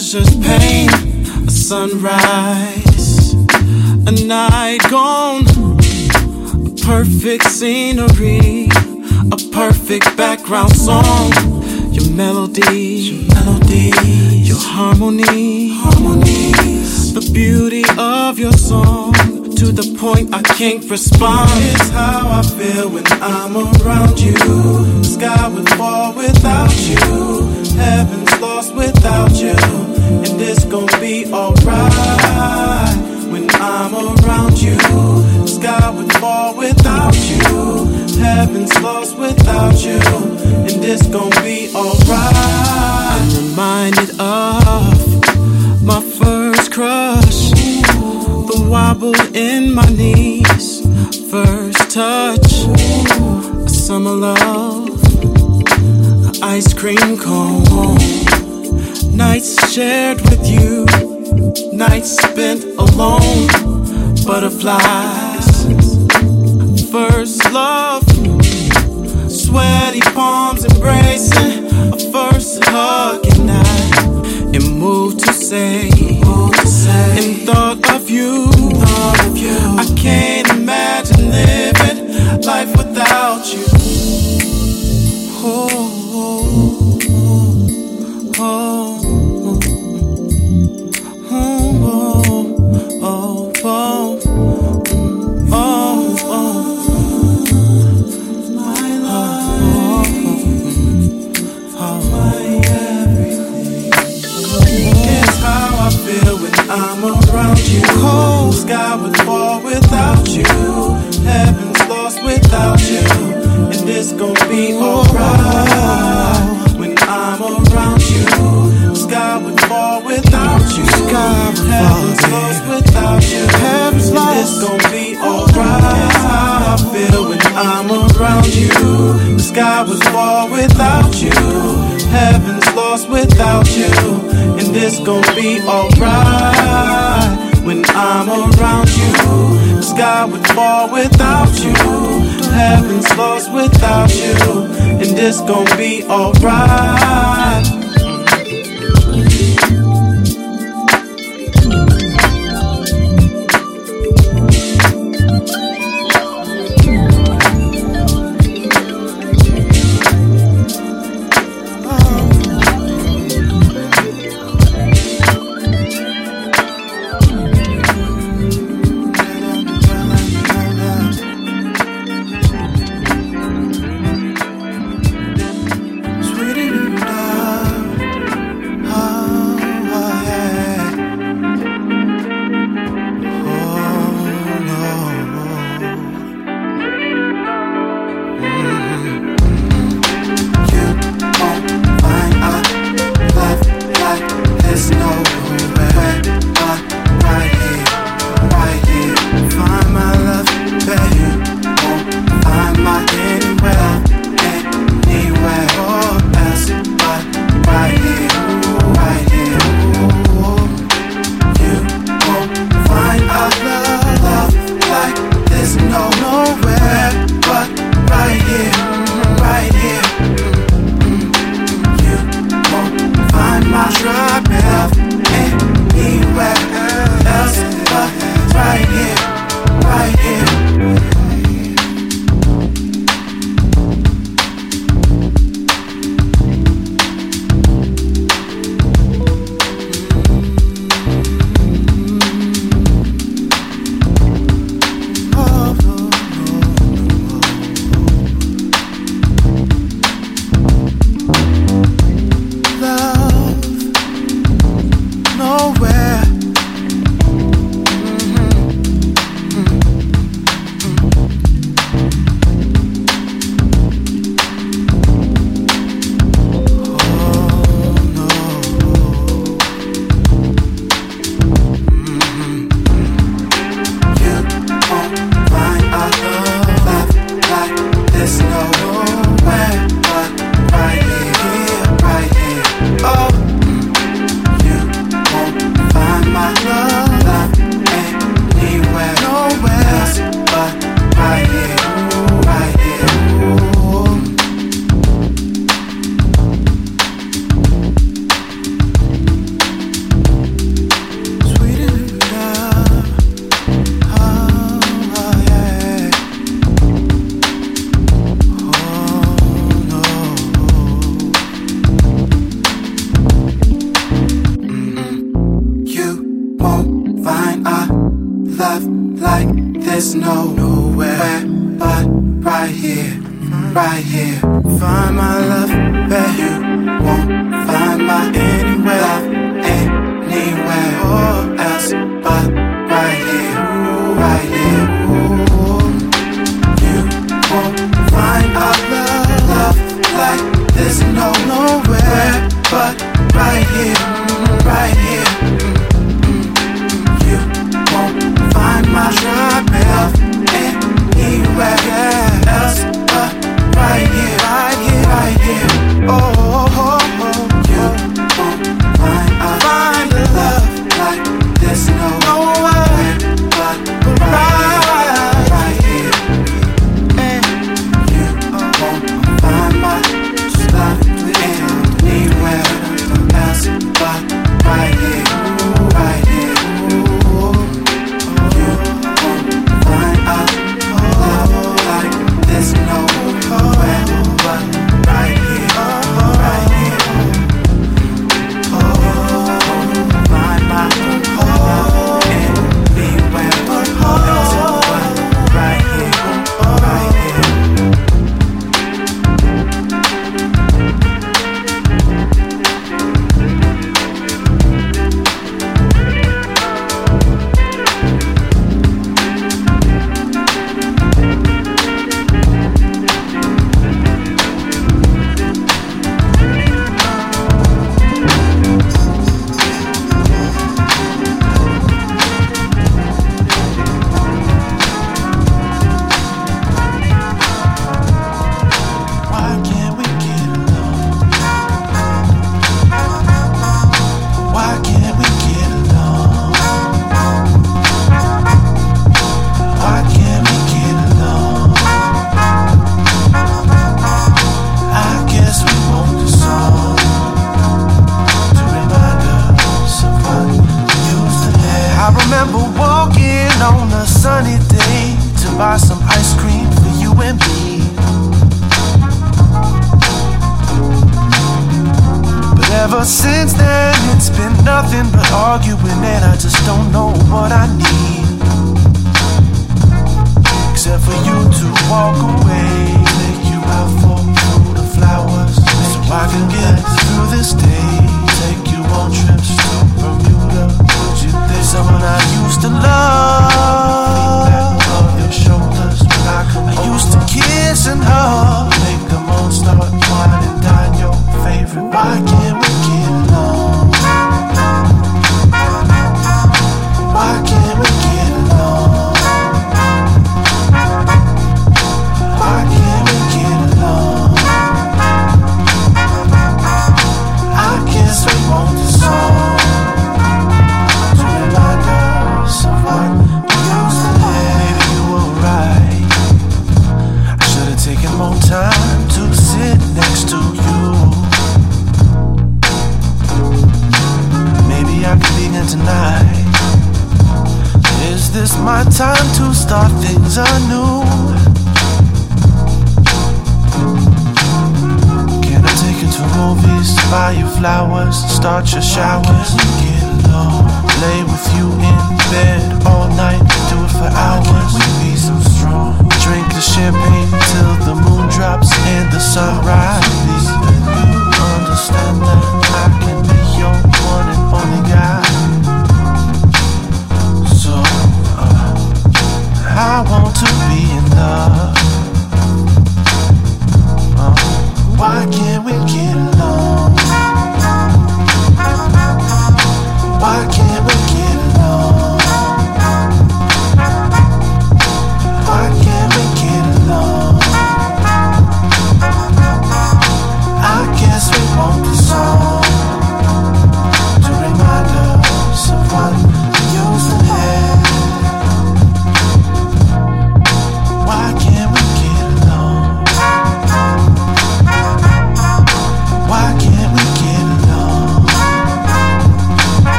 pleasure's pain, a sunrise, a night gone, a perfect scenery a perfect background song. Your melody, your melody, your harmony, harmonies. The beauty of your song to the point I can't respond. It's how I feel when I'm around you. The sky would fall without you. Heaven's lost without you. It's gonna be alright when I'm around you. The sky would fall without you. Heaven's lost without you. And it's gonna be alright. I'm reminded of my first crush. The wobble in my knees. First touch. A summer love. An ice cream cone. Nights shared with you. Nights spent alone. Butterflies. First love. Sweaty palms embracing. A first hug and I And moved to say. In thought of you. I can't imagine living life without you. Oh, it's gonna be alright when I'm around you. Sky would fall without you. Sky Heaven's lost without you. Heaven's lost. It's gonna be alright. How I feel when I'm around you. The sky would fall without you. Heaven's lost without you. And it's gonna be alright when I'm around you. The sky would fall without you. Heaven's lost without you. And it's gonna be alright.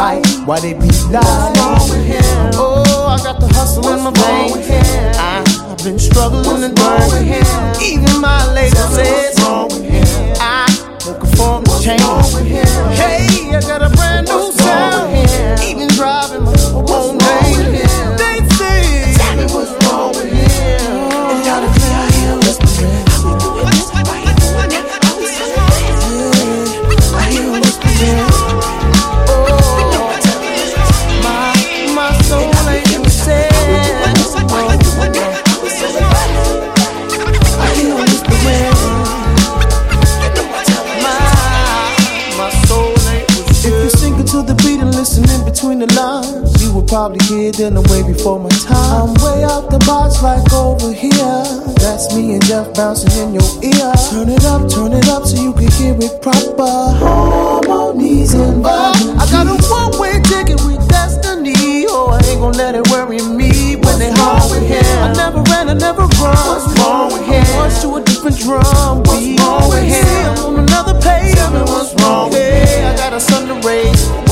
right. Why they be lying? Oh, I got the hustle What's in my veins. Ah, I've been struggling and dying. Even my lady says I don't conform to change. Hey, I got a brand new. feeling way before my time. I'm way out the box, like over here. That's me and Jeff bouncing in your ear. Turn it up, turn it up so you can hear it proper. Harmonies and vibes. I got a one way ticket with destiny. Oh, I ain't gonna let it worry me when they hard with him. I never ran, I never run. What's wrong with him? Once to a different drum. What's wrong with him? I'm on another page. Tell me what's wrong with him. I got a sun to raise.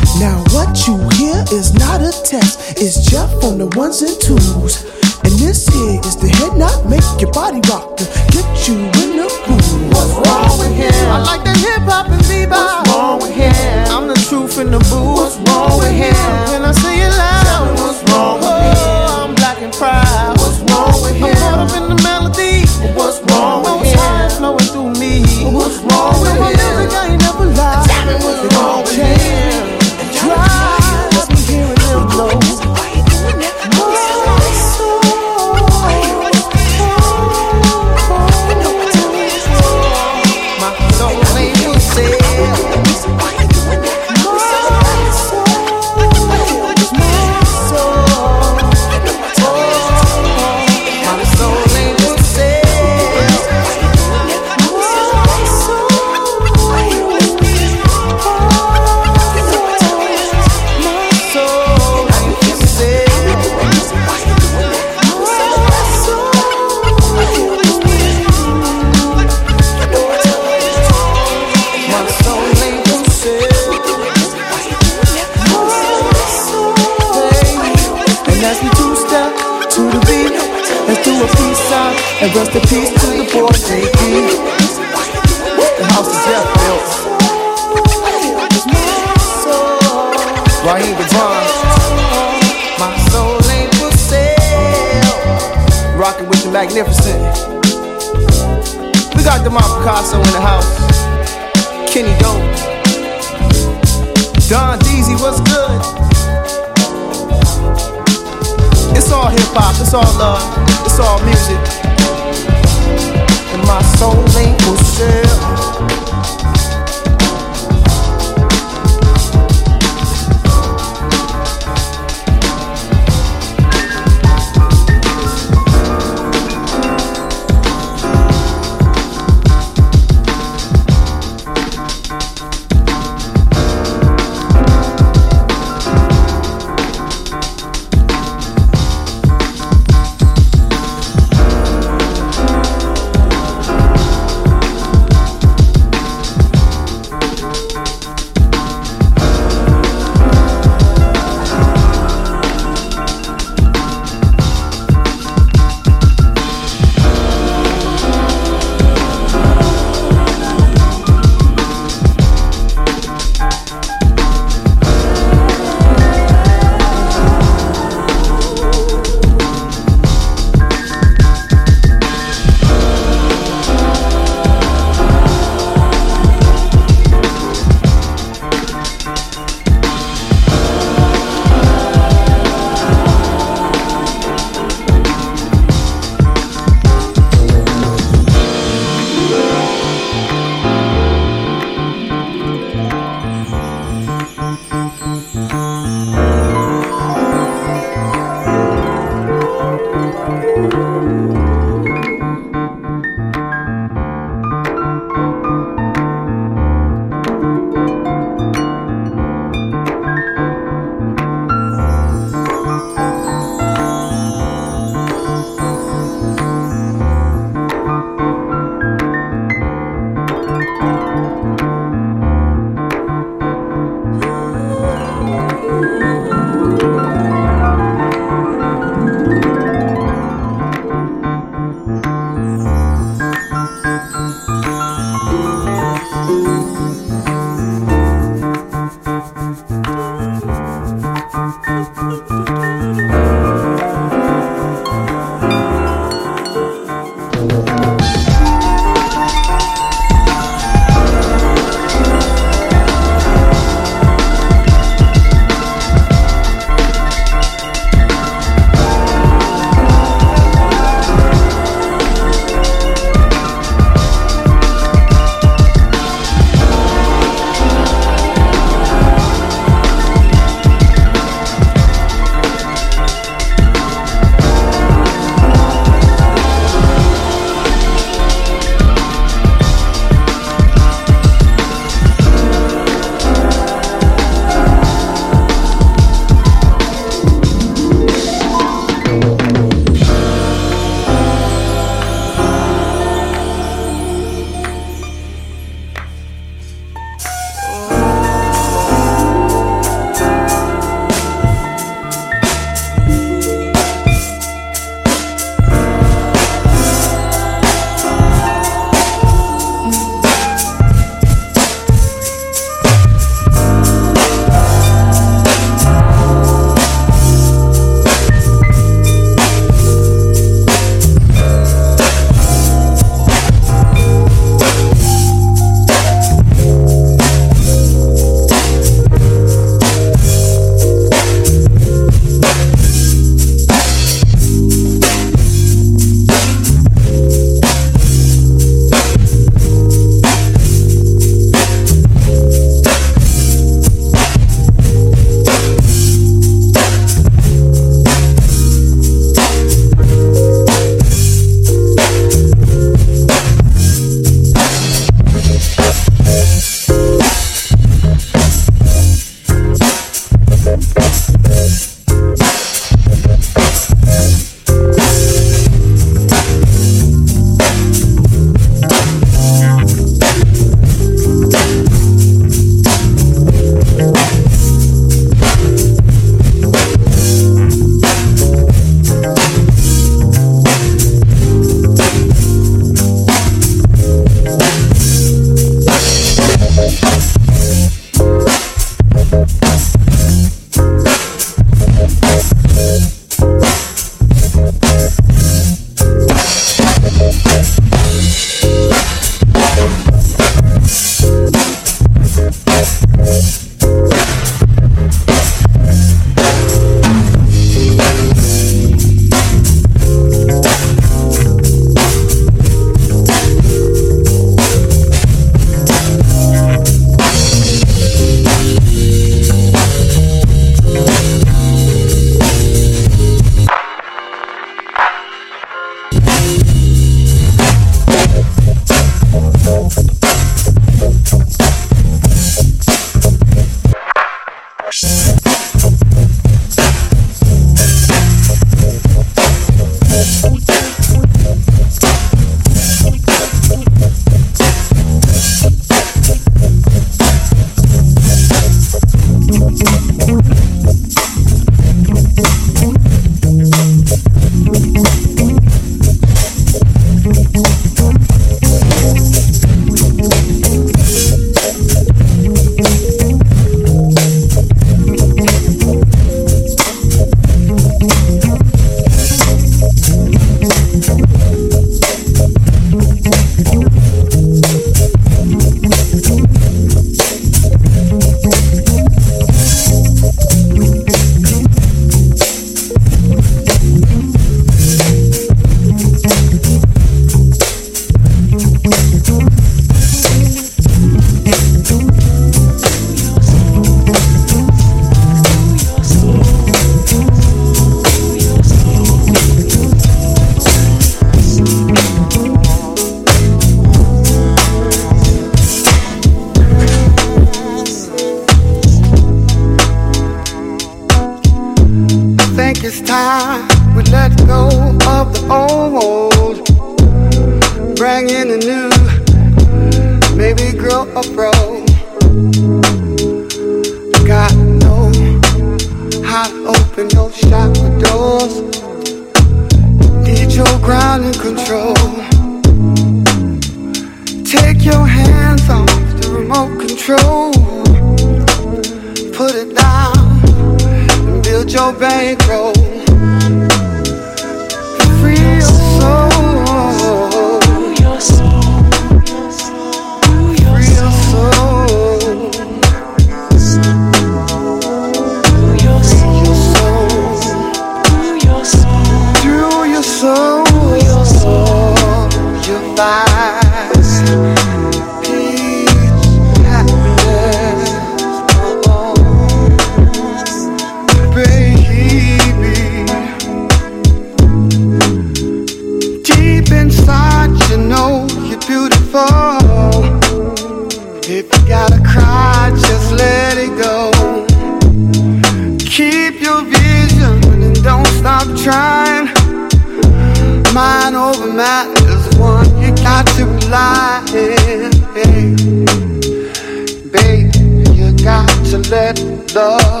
Love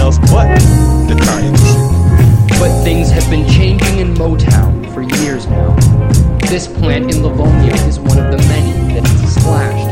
else but the industry. But things have been changing in Motown for years now. This plant in Livonia is one of the many that has slashed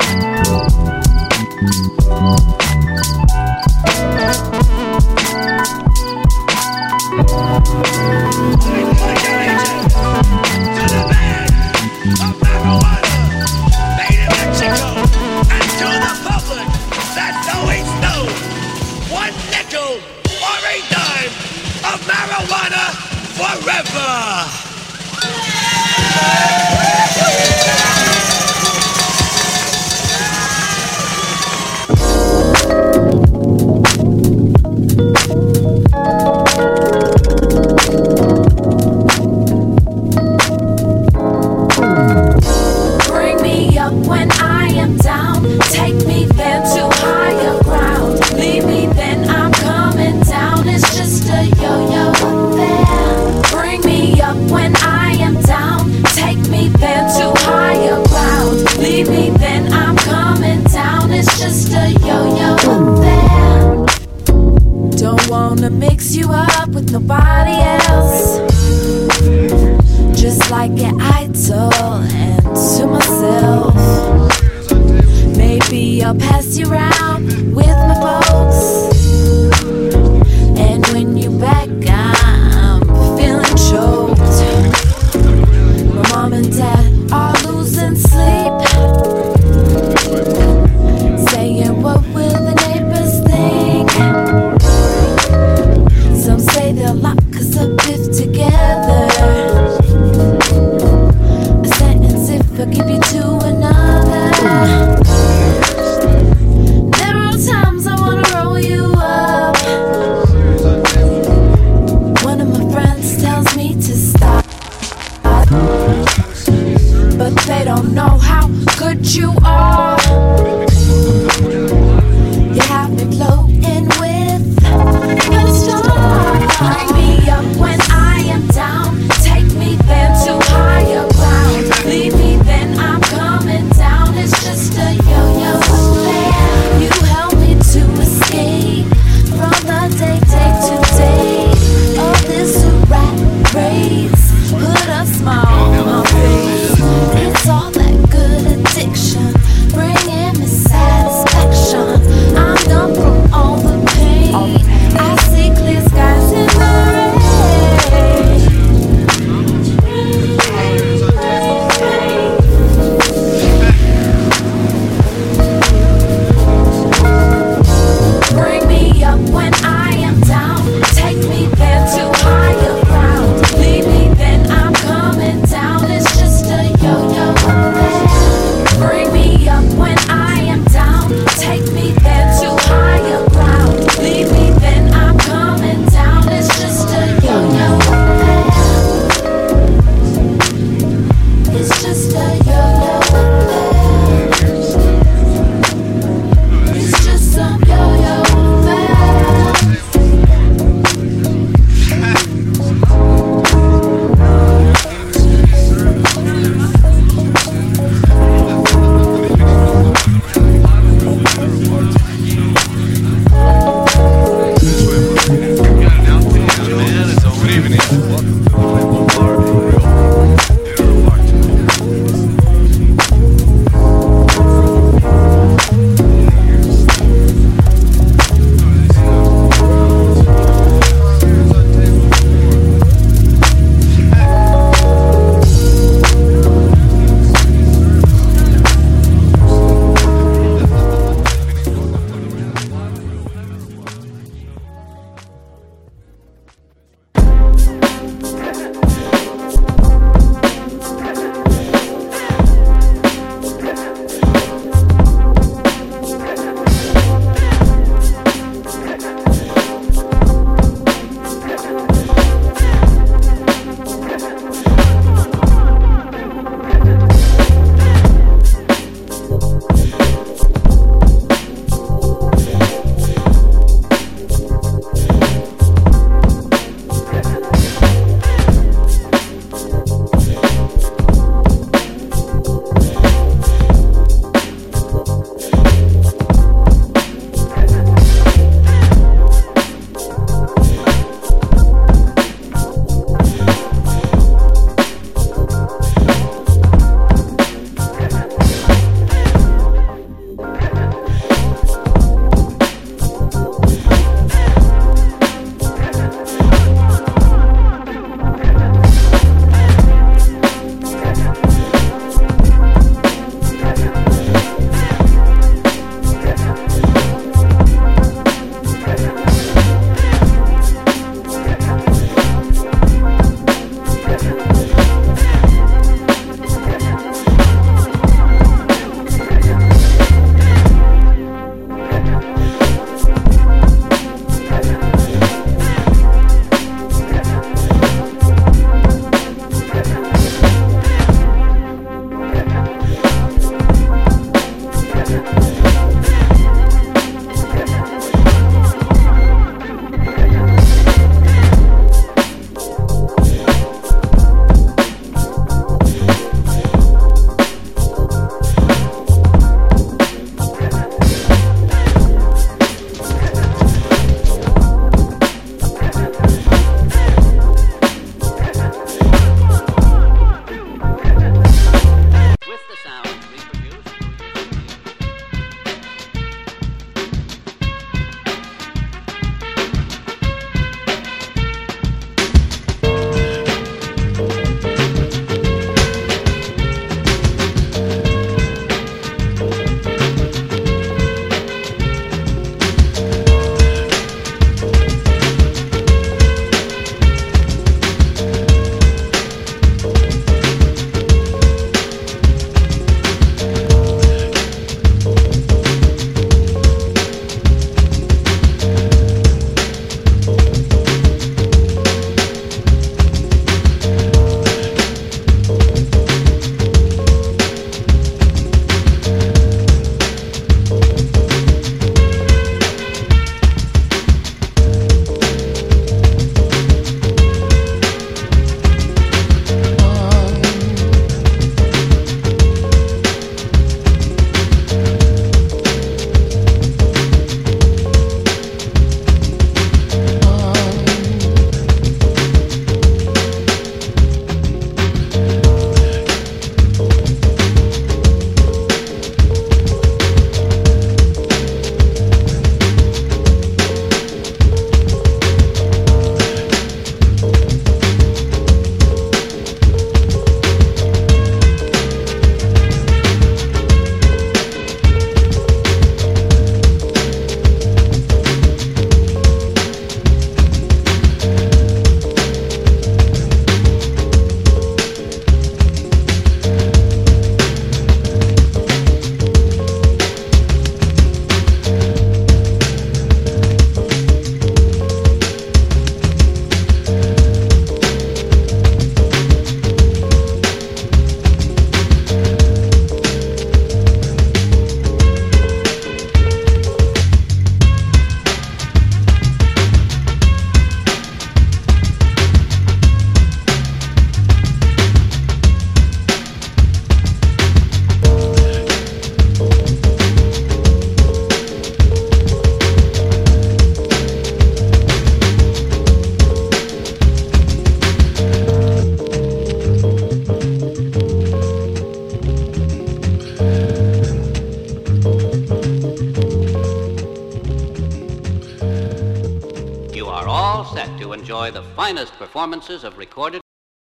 performances of recorded